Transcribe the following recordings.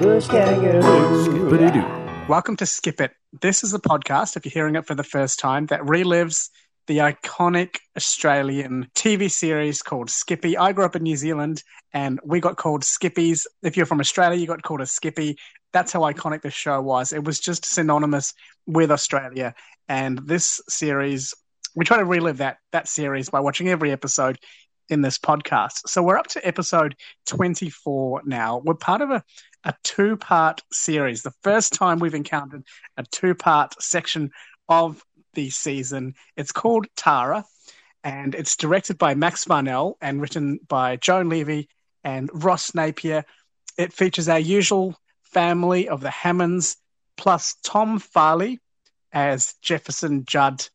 bush. Welcome to Skip It. This is a podcast, if you're hearing it for the first time, that relives the iconic Australian TV series called Skippy. I grew up in New Zealand and we got called Skippies. If you're from Australia, you got called a Skippy. That's how iconic this show was. It was just synonymous with Australia. And this series, we try to relive that that series by watching every episode in this podcast. So we're up to episode 24 now. We're part of a, a two part series. The first time we've encountered a two part section of the season. It's called Tara, and it's directed by Max Varnel and written by Joan Levy and Ross Napier. It features our usual family of the Hammonds, plus Tom Farley as Jefferson Judd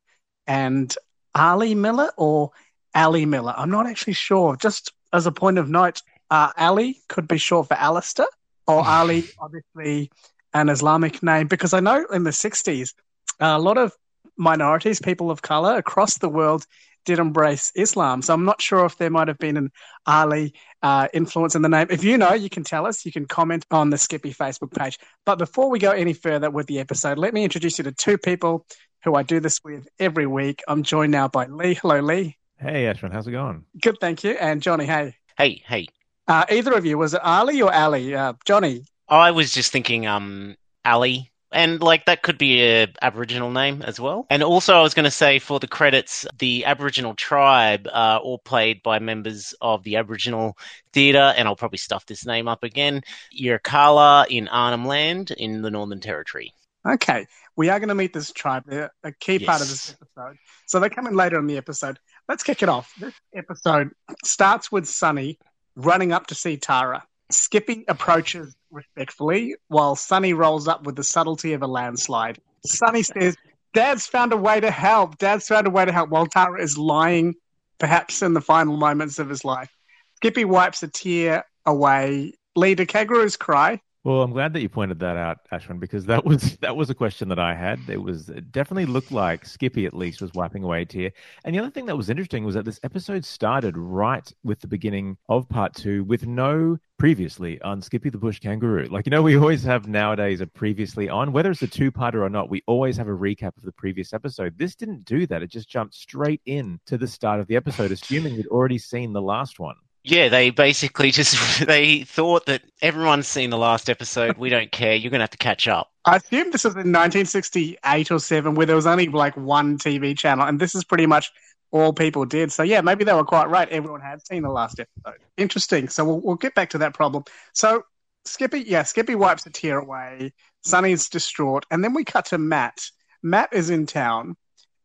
and Ali Miller or Ali Miller. I'm not actually sure. Just as a point of note, uh, Ali could be short for Alistair, or Ali, obviously an Islamic name, because I know in the 60s, a lot of minorities, people of color across the world, did embrace Islam. So I'm not sure if there might have been an Ali uh, influence in the name. If you know, you can tell us. You can comment on the Skippy Facebook page. But before we go any further with the episode, let me introduce you to two people who I do this with every week. I'm joined now by Lee. Hello, Lee. Hey, Ashwin, how's it going? Good, thank you. And Johnny, hey. Hey, hey. Uh, either of you, was it Ali or Ali? Uh, Johnny. I was just thinking, um, Ali, and like that could be a Aboriginal name as well. And also, I was going to say for the credits, the Aboriginal tribe are all played by members of the Aboriginal Theatre, and I'll probably stuff this name up again. Yirrkala in Arnhem Land in the Northern Territory. Okay, we are going to meet this tribe. They're a key part of this episode. So they come in later in the episode. Let's kick it off. This episode starts with Sonny running up to see Tara. Skippy approaches respectfully while Sonny rolls up with the subtlety of a landslide. Sonny says, Dad's found a way to help. Dad's found a way to help while Tara is lying, perhaps in the final moments of his life. Skippy wipes a tear away. Leader kangaroos cry. Well, I'm glad that you pointed that out, Ashwin, because that was that was a question that I had. It was it definitely looked like Skippy at least was wiping away a tear. And the other thing that was interesting was that this episode started right with the beginning of part two with no previously on Skippy the Bush Kangaroo. Like you know, we always have nowadays a previously on, whether it's a two-parter or not, we always have a recap of the previous episode. This didn't do that. It just jumped straight in to the start of the episode, assuming we'd already seen the last one. Yeah, they basically just they thought that everyone's seen the last episode. We don't care. You're to have to catch up. I assume this was in 1968 or 7 where there was only like one TV channel, and this is pretty much all people did. So, yeah, maybe they were quite right. Everyone had seen the last episode. Interesting. So, we'll, we'll get back to that problem. So, Skippy, yeah, Skippy wipes a tear away. Sonny's distraught. And then we cut to Matt. Matt is in town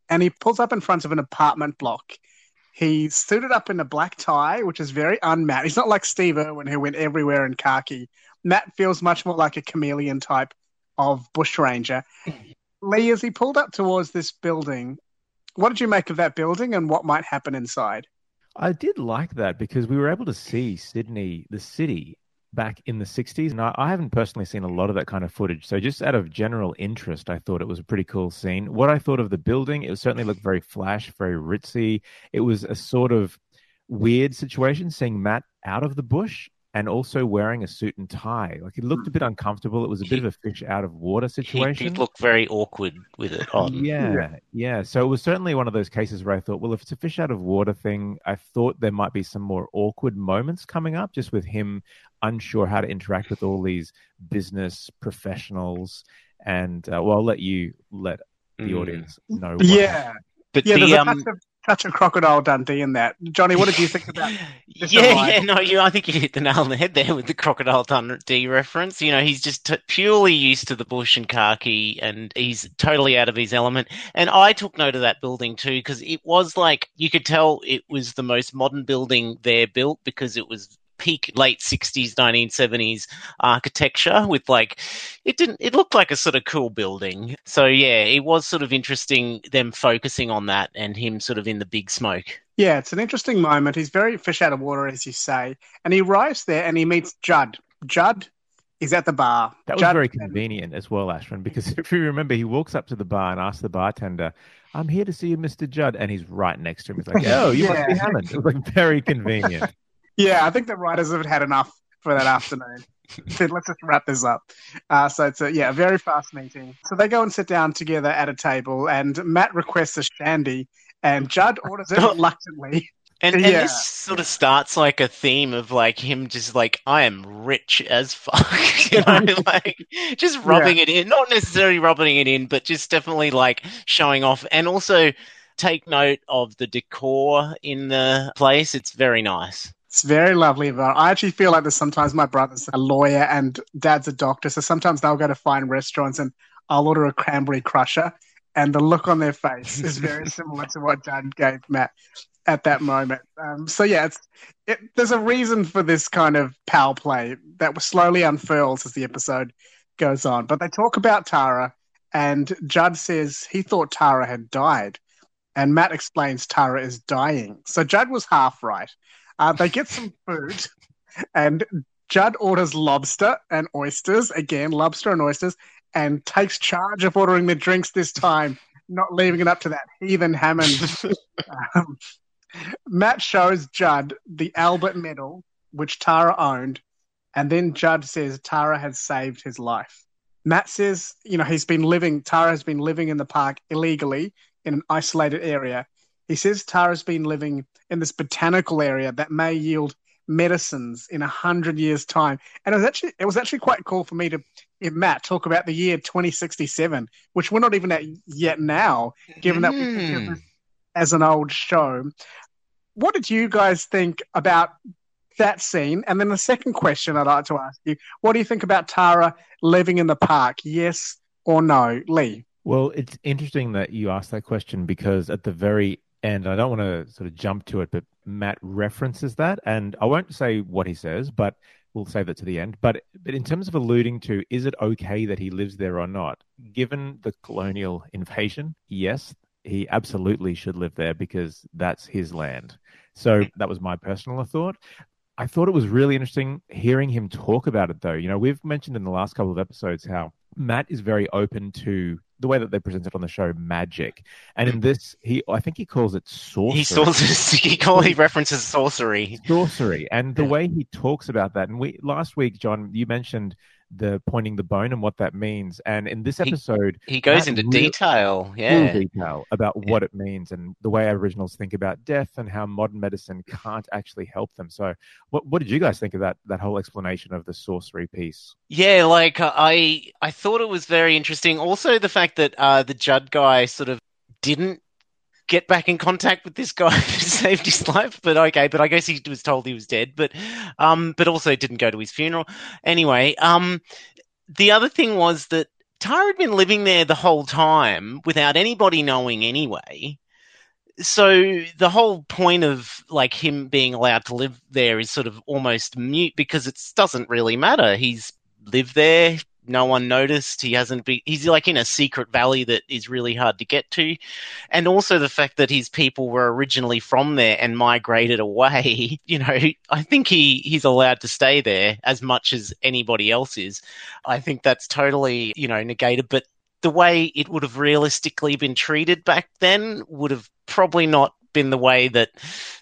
and he pulls up in front of an apartment block. He's suited up in a black tie, which is very un-Matt. He's not like Steve Irwin, who went everywhere in khaki. Matt feels much more like a chameleon type of bushranger. Lee, as he pulled up towards this building, what did you make of that building and what might happen inside? I did like that because we were able to see Sydney, the city, back in the 60s. And I, I haven't personally seen a lot of that kind of footage. So, just out of general interest, I thought it was a pretty cool scene. What I thought of the building, it certainly looked very flash, very ritzy. It was a sort of weird situation seeing Matt out of the bush and also wearing a suit and tie. Like, it looked a bit uncomfortable. It was a bit of a fish out of water He, situation. he looked very awkward with it on. Yeah, yeah. So it was certainly one of those cases where I thought, well, if it's a fish out of water thing, I thought there might be some more awkward moments coming up, just with him unsure how to interact with all these business professionals. And uh, well, I'll let you let the Mm. audience know. what Yeah, But yeah. There's the um, touch of, touch of crocodile Dundee in that. Johnny, what did you think about? yeah, yeah, no, you. I think you hit the nail on the head there with the crocodile Dundee reference. You know, he's just t- purely used to the bush and khaki, and he's totally out of his element. And I took note of that building too because it was like you could tell it was the most modern building there built because it was peak late 60s 1970s architecture with like it didn't it looked like a sort of cool building so yeah it was sort of interesting them focusing on that and him sort of in the big smoke Yeah, it's an interesting moment. He's very fish out of water, as you say. And he arrives there and he meets Judd. Judd is at the bar. That was Judd- very convenient as well, Ashwin, because if you remember, he walks up to the bar and asks the bartender, I'm here to see you, Mr. Judd. And he's right next to him. He's like, oh, you must be Yeah. Hammond. It was like very convenient. Yeah, I think the writers have had enough for that afternoon. let's just wrap this up. Uh, so it's a yeah, a very fast meeting. So they go and sit down together at a table, and Matt requests a shandy, and Judd orders it reluctantly. And, and Yeah. this sort of starts like a theme of like him just like I am rich as fuck, you know, like just rubbing it in, not necessarily rubbing it in, but just definitely like showing off, and also take note of the decor in the place. It's very nice. It's very lovely, but I actually feel like there's sometimes my brother's a lawyer and dad's a doctor, so sometimes they'll go to fine restaurants and I'll order a cranberry crusher, and the look on their face is very similar to what Judd gave Matt at that moment. Um, so yeah, it's it, there's a reason for this kind of power play that slowly unfurls as the episode goes on. But they talk about Tara, and Judd says he thought Tara had died, and Matt explains Tara is dying. So Judd was half right. Uh, they get some food, and Judd orders lobster and oysters again, lobster and oysters, and takes charge of ordering the drinks this time, not leaving it up to that heathen Hammond. um, Matt shows Judd the Albert Medal, which Tara owned, and then Judd says Tara had saved his life. Matt says, you know, he's been living, Tara has been living in the park illegally in an isolated area. He says Tara's been living in this botanical area that may yield medicines in a hundred years' time. And it was actually it was actually quite cool for me to hear Matt talk about the year 2067, which we're not even at yet now, given that we think of Mm. as an old show. What did you guys think about that scene? And then the second question I'd like to ask you: What do you think about Tara living in the park? Yes or no, Lee? Well, it's interesting that you asked that question because at the very end, I don't want to sort of jump to it, but Matt references that, and I won't say what he says, but we'll save that to the end. But but in terms of alluding to, is it okay that he lives there or not? Given the colonial invasion, yes, he absolutely should live there because that's his land. So that was my personal thought. I thought it was really interesting hearing him talk about it, though. You know, we've mentioned in the last couple of episodes how Matt is very open to the way that they present it on the show, magic, and in mm. this, he I think he calls it sorcery. He sources, he call he references sorcery. sorcery, and the way he talks about that. And we last week, John, you mentioned the pointing the bone and what that means, and in this episode, He goes into detail. Yeah. detail about what it means and the way Aboriginals think about death and how modern medicine can't actually help them. So, what what did you guys think of that that whole explanation of the sorcery piece? Yeah, like uh, I I thought it was very interesting. Also the fact that uh the Judd guy sort of didn't get back in contact with this guy who saved his life, but okay, but I guess he was told he was dead, but um but also didn't go to his funeral. Anyway, um the other thing was that Tara had been living there the whole time without anybody knowing anyway. So the whole point of like him being allowed to live there is sort of almost mute because it doesn't really matter. He's lived there, no one noticed. He hasn't been. He's like in a secret valley that is really hard to get to, and also the fact that his people were originally from there and migrated away. You know, I think he he's allowed to stay there as much as anybody else is. I think that's totally you know negated, but. The way it would have realistically been treated back then would have probably not been the way that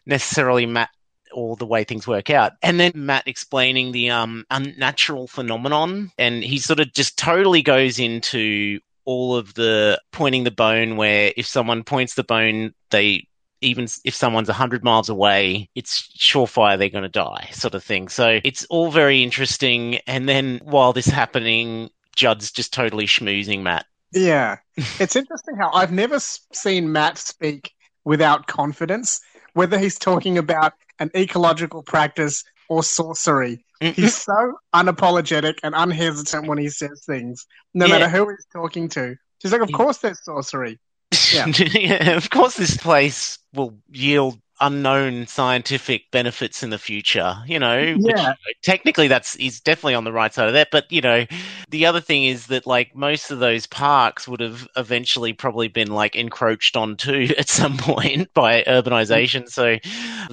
necessarily Matt or the way things work out. And then Matt explaining the um, unnatural phenomenon, and he sort of just totally goes into all of the pointing the bone, where if someone points the bone, they even if someone's 100 miles away, it's surefire they're going to die, sort of thing. So it's all very interesting. And then while this happening, Judd's just totally schmoozing Matt. Yeah, it's interesting how I've never seen Matt speak without confidence, whether he's talking about an ecological practice or sorcery. He's so unapologetic and unhesitant when he says things, no Yeah. matter who he's talking to. He's like, of course there's sorcery. Yeah. Yeah, of course, this place will yield unknown scientific benefits in the future. You know, which, Yeah. technically that's he's definitely on the right side of that. But you know, the other thing is that like most of those parks would have eventually probably been like encroached onto at some point by urbanization. So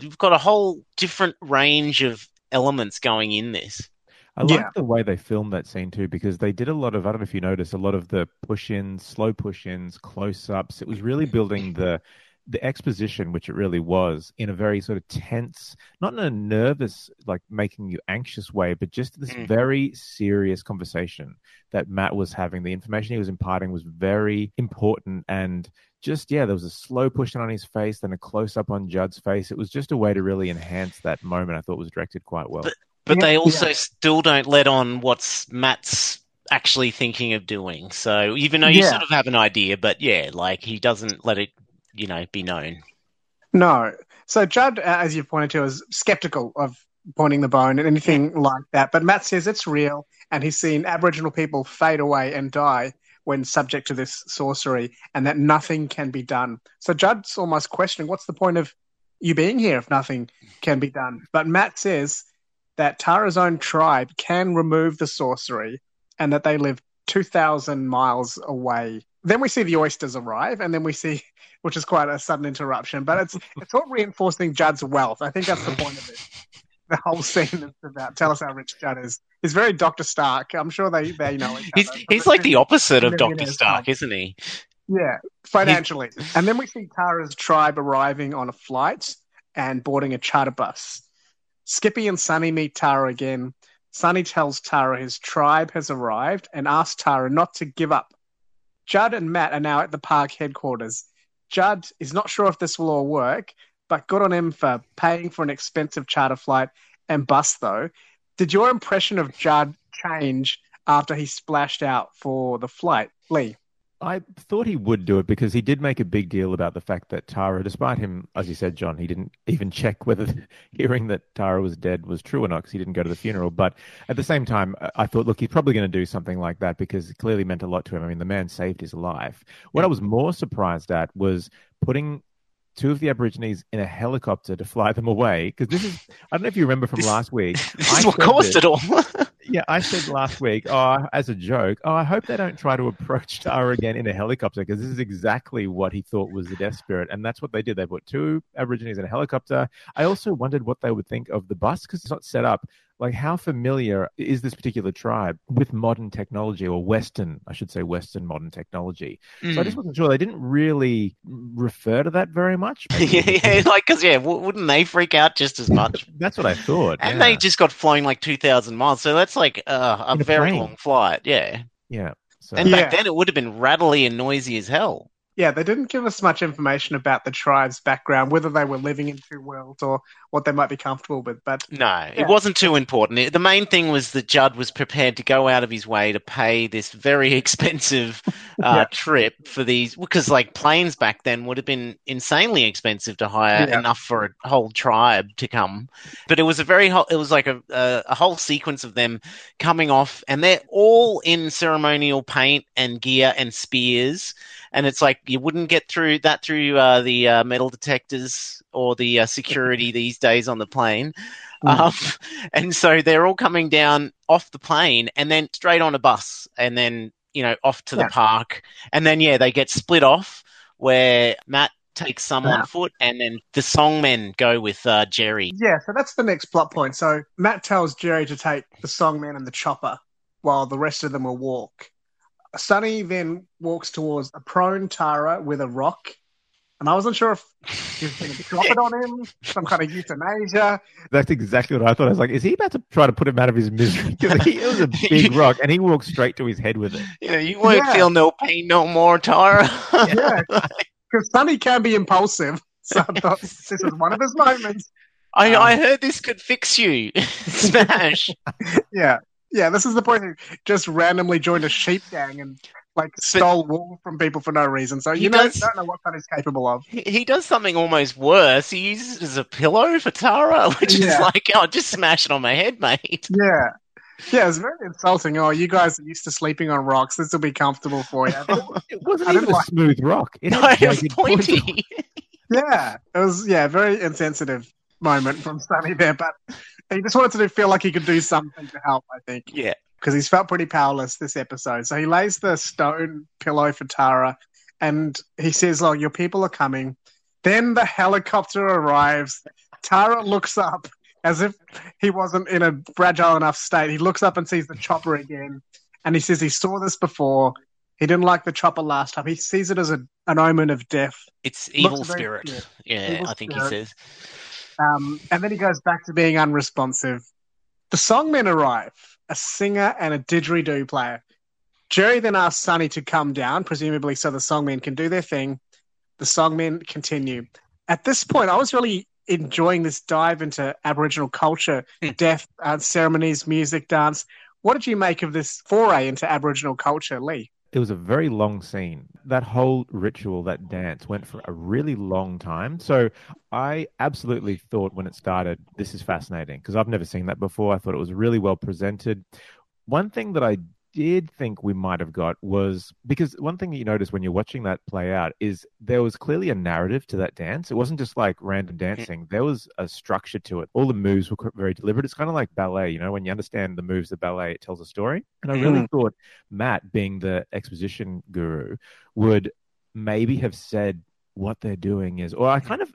you've got a whole different range of elements going in this. I like Yeah. the way they filmed that scene too, because they did a lot of, I don't know if you noticed, a lot of the push ins, slow push ins, close ups. It was really building the the exposition, which it really was, in a very sort of tense, not in a nervous, like making you anxious way, but just this Mm. very serious conversation that Matt was having. The information he was imparting was very important and just yeah, there was a slow pushing on his face, then a close up on Judd's face. It was just a way to really enhance that moment. I thought was directed quite well. But Yeah, they also still don't let on what's Matt's actually thinking of doing. So even though you Yeah. sort of have an idea, but yeah, like he doesn't let it, you know, be known. No. So Judd, uh, as you pointed to, is skeptical of pointing the bone and anything like that. But Matt says it's real, and he's seen Aboriginal people fade away and die when subject to this sorcery, and that nothing can be done. So Judd's almost questioning, what's the point of you being here if nothing can be done? But Matt says that Tara's own tribe can remove the sorcery, and that they live two thousand miles away. Then we see the oysters arrive, and then we see which is quite a sudden interruption, but it's it's all reinforcing Judd's wealth. I think that's the point of it. The whole scene is about tell us how rich Judd is. He's very Doctor Stark. I'm sure they they know each He's other. he's like the opposite of Doctor Stark, isn't he? yeah financially. And then we see Tara's tribe arriving on a flight and boarding a charter bus. Skippy and Sonny meet Tara again. Sonny tells Tara his tribe has arrived and asks Tara not to give up. Judd and Matt are now at the park headquarters. Judd is not sure if this will all work, but good on him for paying for an expensive charter flight and bus, though. Did your impression of Judd change after he splashed out for the flight, Lee? I thought he would do it because he did make a big deal about the fact that Tara, despite him, as you said, John, he didn't even check whether hearing that Tara was dead was true or not because he didn't go to the funeral. But at the same time, I- thought, look, he's probably going to do something like that because it clearly meant a lot to him. I mean, the man saved his life. What I was more surprised at was putting two of the Aborigines in a helicopter to fly them away because this is, I don't know if you remember from This- last week. This I is what caused it all. Yeah, I said last week, oh, as a joke, oh, I hope they don't try to approach Tara again in a helicopter because this is exactly what he thought was the death spirit. And that's what they did. They put two Aborigines in a helicopter. I also wondered what they would think of the bus because it's not set up. Like, how familiar is this particular tribe with modern technology or Western, I should say, Western modern technology? So I Mm. just wasn't sure. They didn't really refer to that very much. yeah, yeah, like because yeah, w- wouldn't they freak out just as much? That's what I thought. And yeah. they just got flown like two thousand miles, so that's like uh, a a very plane. long flight. Yeah, yeah. So, and Yeah. back then it would have been rattly and noisy as hell. Yeah, they didn't give us much information about the tribe's background, whether they were living in two worlds or what they might be comfortable with. But No, Yeah. it wasn't too important. The main thing was that Judd was prepared to go out of his way to pay this very expensive uh, Yeah. trip for these, because like planes back then would have been insanely expensive to hire Yeah. enough for a whole tribe to come. But it was a very, ho- it was like a, a, a whole sequence of them coming off, and they're all in ceremonial paint and gear and spears. And it's like you wouldn't get through that through uh, the uh, metal detectors or the uh, security these days on the plane. Mm. Um, and so they're all coming down off the plane and then straight on a bus and then, you know, off to Yeah. the park. And then, yeah, they get split off where Matt takes some Yeah. on foot and then the songmen go with uh, Jerry. yeah, so that's the next plot point. So Matt tells Jerry to take the songmen and the chopper while the rest of them will walk. Sonny then walks towards a prone Tara with a rock. And I wasn't sure if he was going to drop it on him, some kind of euthanasia. That's exactly what I thought. I was like, is he about to try to put him out of his misery? Because he, it was a big rock, and he walked straight to his head with it. You know, you won't Yeah. feel no pain no more, Tara. Yeah, because Sonny can be impulsive. So I thought this was one of his moments. I, Um, I heard this could fix you. Smash. Yeah. Yeah, this is the point. He just randomly joined a sheep gang and like stole wool from people for no reason. So you know, does- don't know what Sonny's capable of. He, he does something almost worse. He uses it as a pillow for Tara, which is Yeah. like, oh, just smash it on my head, mate. Yeah. Yeah, it's very insulting. Oh, you guys are used to sleeping on rocks. This will be comfortable for you. It wasn't I even didn't a smooth rock. It No, it was jagged pointy. yeah, it was yeah, very insensitive moment from Sonny there, but he just wanted to feel like he could do something to help. I think. yeah. because he's felt pretty powerless this episode. So he lays the stone pillow for Tara and he says, Oh, your people are coming. Then the helicopter arrives. Tara looks up as if he wasn't in a fragile enough state. He looks up and sees the chopper again and he says he saw this before. He didn't like the chopper last time. He sees it as a, an omen of death. It's Looks evil very spirit. Yeah, Evil I think spirit. he says. Um, and then he goes back to being unresponsive. The songmen arrive, a singer and a didgeridoo player. Jerry then asks Sonny to come down, presumably so the songmen can do their thing. The songmen continue. At this point, I was really enjoying this dive into Aboriginal culture, Hmm. death, uh, ceremonies, music, dance. What did you make of this foray into Aboriginal culture, Lee? It was a very long scene. That whole ritual, that dance, went for a really long time. So I absolutely thought when it started, this is fascinating because I've never seen that before. I thought it was really well presented. One thing that I did think we might have got was because one thing that you notice when you're watching that play out is there was clearly a narrative to that dance. It wasn't just like random dancing. There was a structure to it. All the moves were very deliberate. It's kind of like ballet, you know, when you understand the moves of ballet, it tells a story. And I really mm-hmm. thought Matt, being the exposition guru, would maybe have said what they're doing is, or I kind of,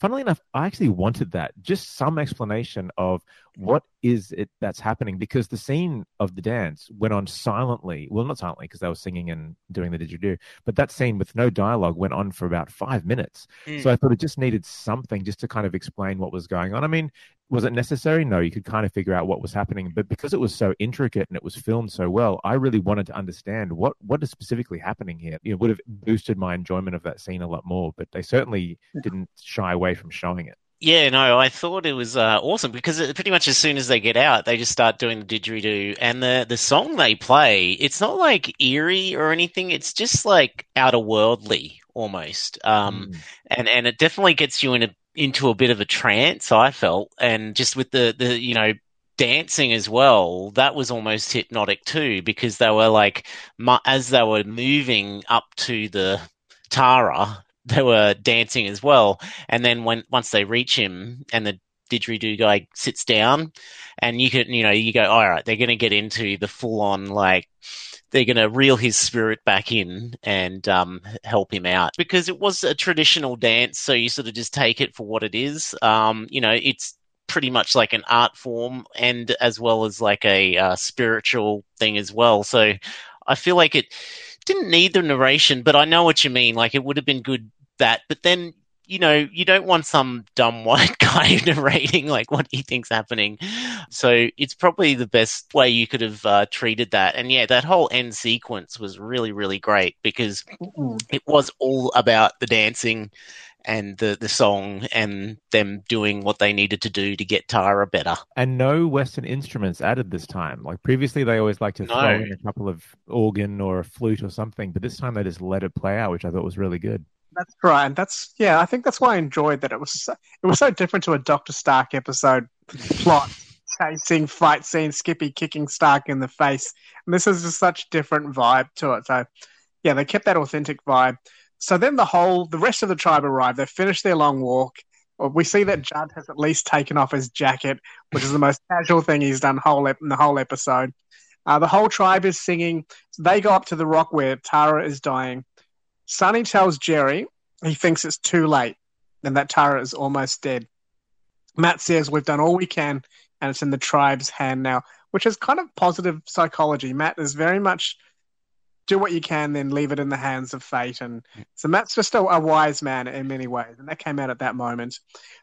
funnily enough, I actually wanted that. Just some explanation of what is it that's happening because the scene of the dance went on silently. Well, not silently because they were singing and doing the didgeridoo, but that scene with no dialogue went on for about five minutes. Mm. So I thought it just needed something just to kind of explain what was going on. I mean, was it necessary? No, you could kind of figure out what was happening, but because it was so intricate and it was filmed so well, I really wanted to understand what what is specifically happening here. You know, would have boosted my enjoyment of that scene a lot more, but they certainly didn't shy away from showing it. Yeah, no, I thought it was uh, awesome because it, pretty much as soon as they get out, they just start doing the didgeridoo, and the the song they play, it's not like eerie or anything. It's just like outer worldly almost, um, Mm. and and it definitely gets you in a into a bit of a trance. I felt, and just with the the you know dancing as well, that was almost hypnotic too because they were like as they were moving up to the Tara, they were dancing as well. And then when once they reach him and the didgeridoo guy sits down, and you can you know you go all right, they're going to get into the full on like they're going to reel his spirit back in and um, help him out because it was a traditional dance, so you sort of just take it for what it is. Um, you know, it's pretty much like an art form and as well as like a uh, spiritual thing as well. So I feel like it didn't need the narration, but I know what you mean. Like it would have been good that, but then you know you don't want some dumb white guy narrating like what he thinks happening. So it's probably the best way you could have uh, treated that. And yeah, that whole end sequence was really really great because it was all about the dancing and the the song and them doing what they needed to do to get Tara better. And no Western instruments added this time. Like previously, they always like to throw No. in a couple of organ or a flute or something, but this time they just let it play out, which I thought was really good. That's right, and that's yeah. I think that's why I enjoyed that. It was so, it was so different to a Doctor Stark episode plot, chasing fight scene, Skippy kicking Stark in the face, and this is just such different vibe to it. So yeah, they kept that authentic vibe. So then the whole the rest of the tribe arrive. They finish their long walk. We see that Judd has at least taken off his jacket, which is the most casual thing he's done whole in the whole episode. Uh, the whole tribe is singing. They go up to the rock where Tara is dying. Sonny tells Jerry he thinks it's too late and that Tara is almost dead. Matt says we've done all we can and it's in the tribe's hand now, which is kind of positive psychology. Matt is very much do what you can, then leave it in the hands of fate. And so Matt's just a, a wise man in many ways, and that came out at that moment.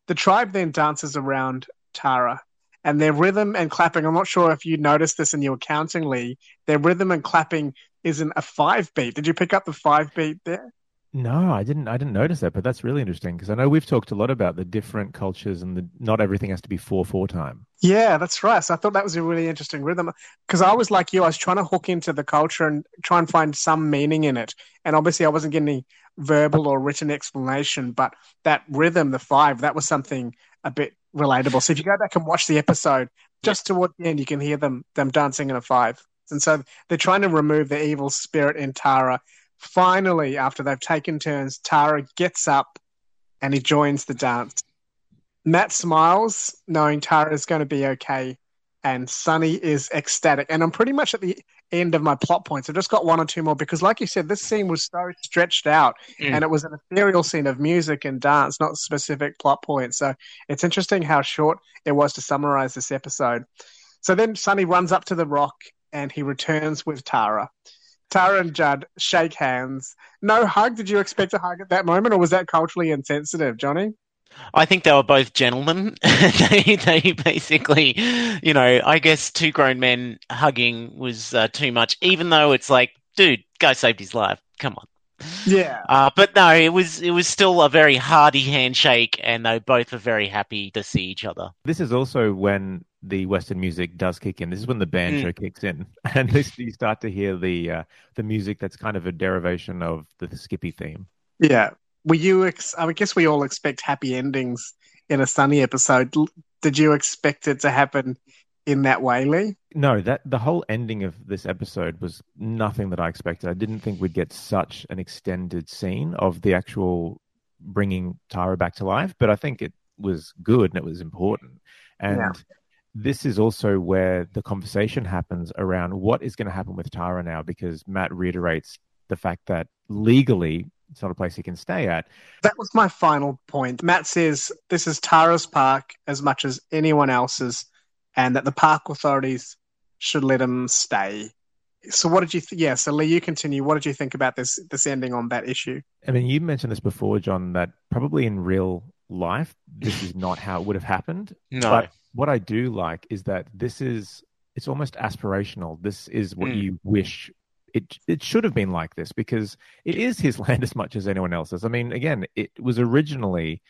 The tribe then dances around Tara, and their rhythm and clapping. I'm not sure if you noticed this in your counting, Lee. Their rhythm and clapping isn't a five beat. Did you pick up the five beat there? No, I didn't. I didn't notice that, but that's really interesting because I know we've talked a lot about the different cultures and the not everything has to be four four time. Yeah, that's right. So I thought that was a really interesting rhythm because I was like you, I was trying to hook into the culture and try and find some meaning in it. And obviously, I wasn't getting any verbal or written explanation, but that rhythm, the five, that was something a bit relatable. So if you go back and watch the episode, just toward the end, you can hear them them dancing in a five. And so they're trying to remove the evil spirit in Tara. Finally, after they've taken turns, Tara gets up and he joins the dance. Matt smiles, knowing Tara is going to be okay, and Sonny is ecstatic. And I'm pretty much at the end of my plot points. I've just got one or two more because, like you said, this scene was so stretched out, Mm. and it was an ethereal scene of music and dance, not specific plot points. So it's interesting how short it was to summarize this episode. So then Sonny runs up to the rock and he returns with Tara. Tara and Judd shake hands. No hug. Did you expect a hug at that moment, or was that culturally insensitive, Johnny? I think they were both gentlemen. they, they basically, you know, I guess two grown men hugging was uh, too much, even though it's like, dude, guy saved his life. Come on. Yeah. Uh, but no, it was it was still a very hearty handshake, and they both were very happy to see each other. This is also when the Western music does kick in. This is when the banjo kicks in, and this you start to hear the uh, the music that's kind of a derivation of the Skippy theme. Yeah. Were you? Ex- I guess we all expect happy endings in a Sunny episode. Did you expect it to happen in that way, Lee? No, that the whole ending of this episode was nothing that I expected. I didn't think we'd get such an extended scene of the actual bringing Tara back to life, but I think it was good and it was important. And Yeah. this is also where the conversation happens around what is going to happen with Tara now, because Matt reiterates the fact that legally it's not a place he can stay at. That was my final point. Matt says this is Tara's park as much as anyone else's, and that the park authorities should let him stay. So, what did you? Th- yeah. So, Lee, you continue. What did you think about this this ending on that issue? I mean, you mentioned this before, John, that probably in real life, this is not how it would have happened. No, But what I do like is that this is it's almost aspirational. This is what Mm. you wish it it should have been like this because it is his land as much as anyone else's. I mean, again, it was originally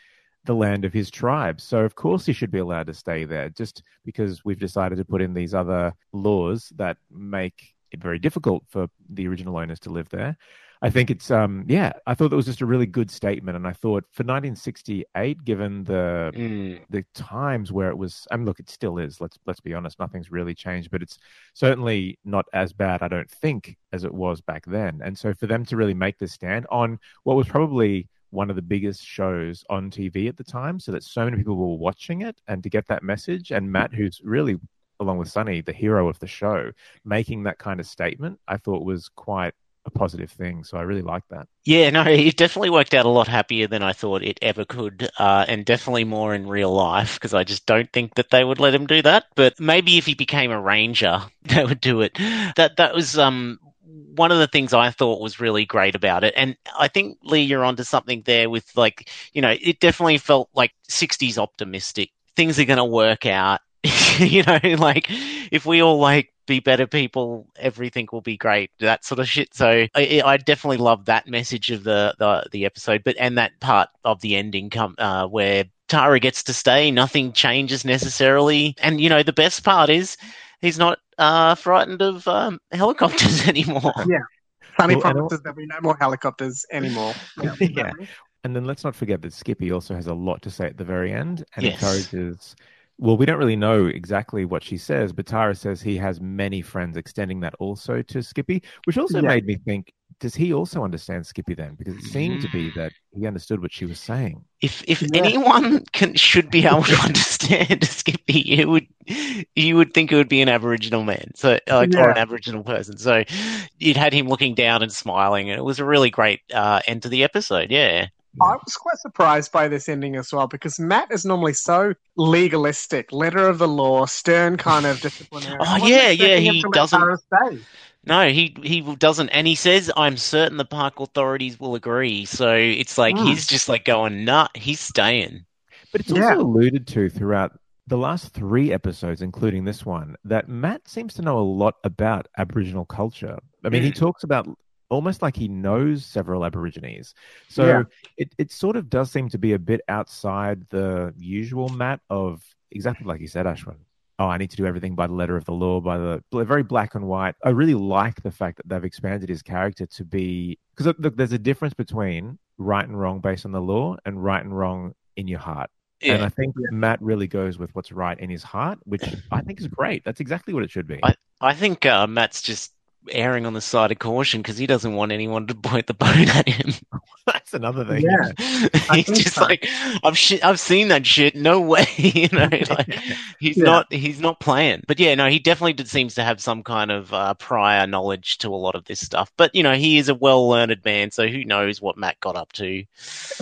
the land of his tribe. So of course he should be allowed to stay there just because we've decided to put in these other laws that make it very difficult for the original owners to live there. I think it's um yeah, I thought that was just a really good statement and I thought for 1968 given the Mm. the times where it was I mean look it still is let's let's be honest nothing's really changed but it's certainly not as bad I don't think as it was back then and so for them to really make this stand on what was probably one of the biggest shows on TV at the time so that so many people were watching it and to get that message and Matt who's really along with Sonny the hero of the show making that kind of statement I thought was quite a positive thing so I really like that Yeah, no, it definitely worked out a lot happier than I thought it ever could, uh, and definitely more in real life because I just don't think that they would let him do that. But maybe if he became a ranger, they would do it. That that was um one of the things I thought was really great about it, and I think Lee, you're onto something there with like you know it definitely felt like '60s optimistic. Things are going to work out. you know, like if we all like be better people, everything will be great. That sort of shit. So I, I definitely love that message of the, the the episode, but and that part of the ending come uh, where Tara gets to stay, nothing changes necessarily, and you know the best part is he's not uh, frightened of um, helicopters anymore. Sonny Well, and promises there'll be no more helicopters anymore. Yeah. Yeah. And then let's not forget that Skippy also has a lot to say at the very end and Yes. encourages. Well, we don't really know exactly what she says, but Tara says he has many friends, extending that also to Skippy, which also Yeah. made me think: Does he also understand Skippy then? Because it seemed to be that he understood what she was saying. If if Yeah. anyone can should be able to understand Skippy, you would you would think it would be an Aboriginal man, so like or an Aboriginal person. So you'd had him looking down and smiling, and it was a really great uh, end to the episode. Yeah, I was quite surprised by this ending as well because Matt is normally so legalistic, letter of the law, stern kind of disciplinary. Oh, yeah, yeah, he doesn't- no, he he doesn't, and he says, "I'm certain the park authorities will agree." So it's like Mm. he's just like going, "Nah, he's staying." But it's Yeah. also alluded to throughout the last three episodes, including this one, that Matt seems to know a lot about Aboriginal culture. I mean, he Mm. talks about almost like he knows several Aborigines. So Yeah. it, it sort of does seem to be a bit outside the usual Matt of exactly like you said, Ashwin. Oh, I need to do everything by the letter of the law, by the very black and white. I really like the fact that they've expanded his character to be because look, there's a difference between right and wrong based on the law and right and wrong in your heart. And I think Matt really goes with what's right in his heart, which I think is great. That's exactly what it should be. I- I think uh, Matt's just erring on the side of caution because he doesn't want anyone to point the boat at him. That's another thing. Yeah. He's just so. like, I've sh- I've seen that shit. No way, you know. Like, he's Yeah. not he's not playing. But yeah, no, he definitely did, seems to have some kind of uh, prior knowledge to a lot of this stuff. But you know, he is a well learned man, so who knows what Matt got up to?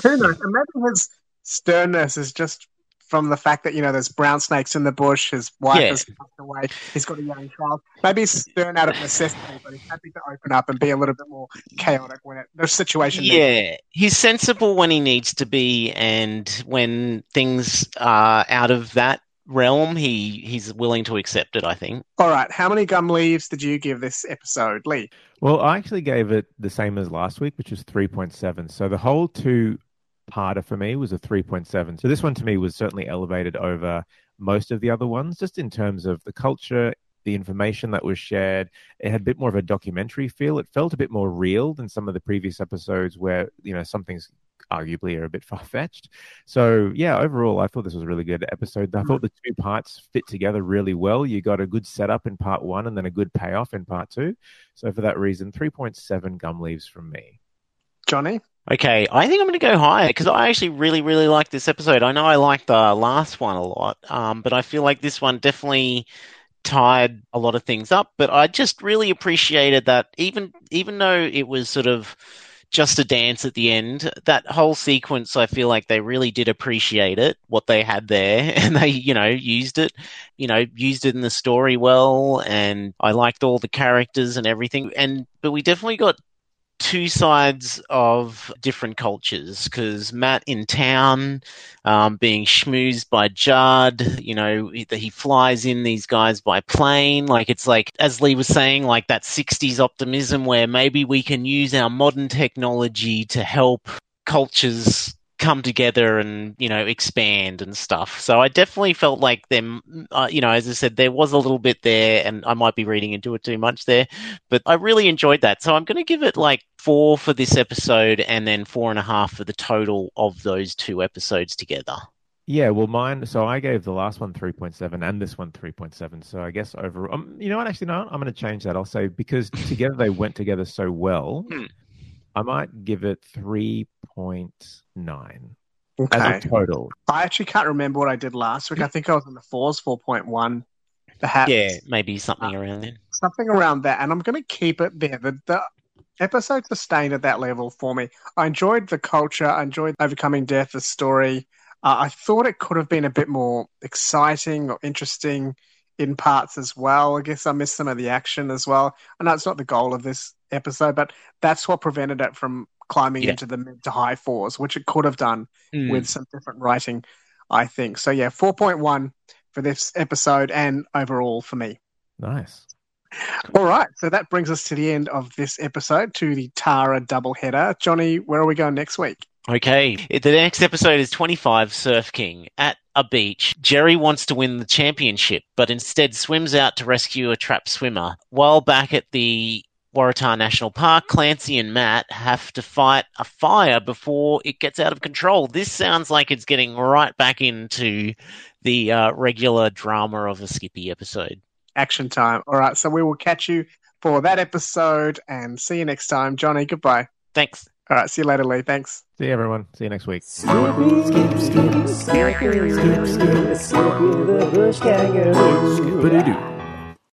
Who knows? And maybe his sternness is just from the fact that you know there's brown snakes in the bush. His wife Yeah. has passed away. He's got a young child. Maybe he's stern out of necessity, but he's happy to open up and be a little bit more chaotic when it, the situation. needs Yeah, he's sensible when he needs to be, and when things are out of that realm, he he's willing to accept it. I think. All right. How many gum leaves did you give this episode, Lee? Well, I actually gave it the same as last week, which was 3.7. So the whole two parter for me was a 3.7. So this one to me was certainly elevated over most of the other ones, just in terms of the culture, the information that was shared. It had a bit more of a documentary feel. It felt a bit more real than some of the previous episodes where, you know, some things arguably are a bit far fetched. So yeah, overall, I thought this was a really good episode. I thought the two parts fit together really well. You got a good setup in part one and then a good payoff in part two. So for that reason, 3.7 gum leaves from me. Johnny? Okay, I think I'm going to go higher because I actually really, really like this episode. I know I liked the last one a lot, um, but I feel like this one definitely tied a lot of things up. But I just really appreciated that, even even though it was sort of just a dance at the end, that whole sequence, I feel like they really did appreciate it, what they had there, and they, you know, used it, you know, used it in the story well, and I liked all the characters and everything. And but we definitely got two sides of different cultures because Matt in town um, being schmoozed by Judd, you know, he, he flies in these guys by plane. Like it's like, as Lee was saying, like that 60s optimism where maybe we can use our modern technology to help cultures come together and you know expand and stuff so i definitely felt like them uh, you know as i said there was a little bit there and i might be reading into it too much there but i really enjoyed that so i'm going to give it like four for this episode and then four and a half for the total of those two episodes together Yeah, well, mine. So I gave the last one 3.7 and this one 3.7. So I guess overall, um, you know what? Actually, no, I'm going to change that. I'll say because together they went together so well, Hmm. I might give it 3.9 Okay. as a total. I actually can't remember what I did last week. I think I was in the fours, 4.1, perhaps. yeah maybe something around then Something around that. And I'm going to keep it there. The, the episode sustained at that level for me. I enjoyed the culture. I enjoyed overcoming death, the story. Uh, I thought it could have been a bit more exciting or interesting in parts as well. I guess I missed some of the action as well. I know it's not the goal of this episode, but that's what prevented it from climbing Yeah. into the mid to high fours, which it could have done Mm. with some different writing, I think. So yeah, 4.1 for this episode and overall for me. Nice. All right, so that brings us to the end of this episode, to the Tara doubleheader. Johnny, where are we going next week? Okay, the next episode is 25 Surf King. At a beach, Jerry wants to win the championship, but instead swims out to rescue a trapped swimmer. While back at the Waratah National Park, Clancy and Matt have to fight a fire before it gets out of control. This sounds like it's getting right back into the uh, regular drama of a Skippy episode. Action time. All right, so we will catch you for that episode and see you next time. Johnny, goodbye. Thanks. All right, see you later, Lee. Thanks. See you, everyone. See you next week. Skippy, skip, skip, skip, skip, skip, skip the bush kangaroo. Skip-a-doo.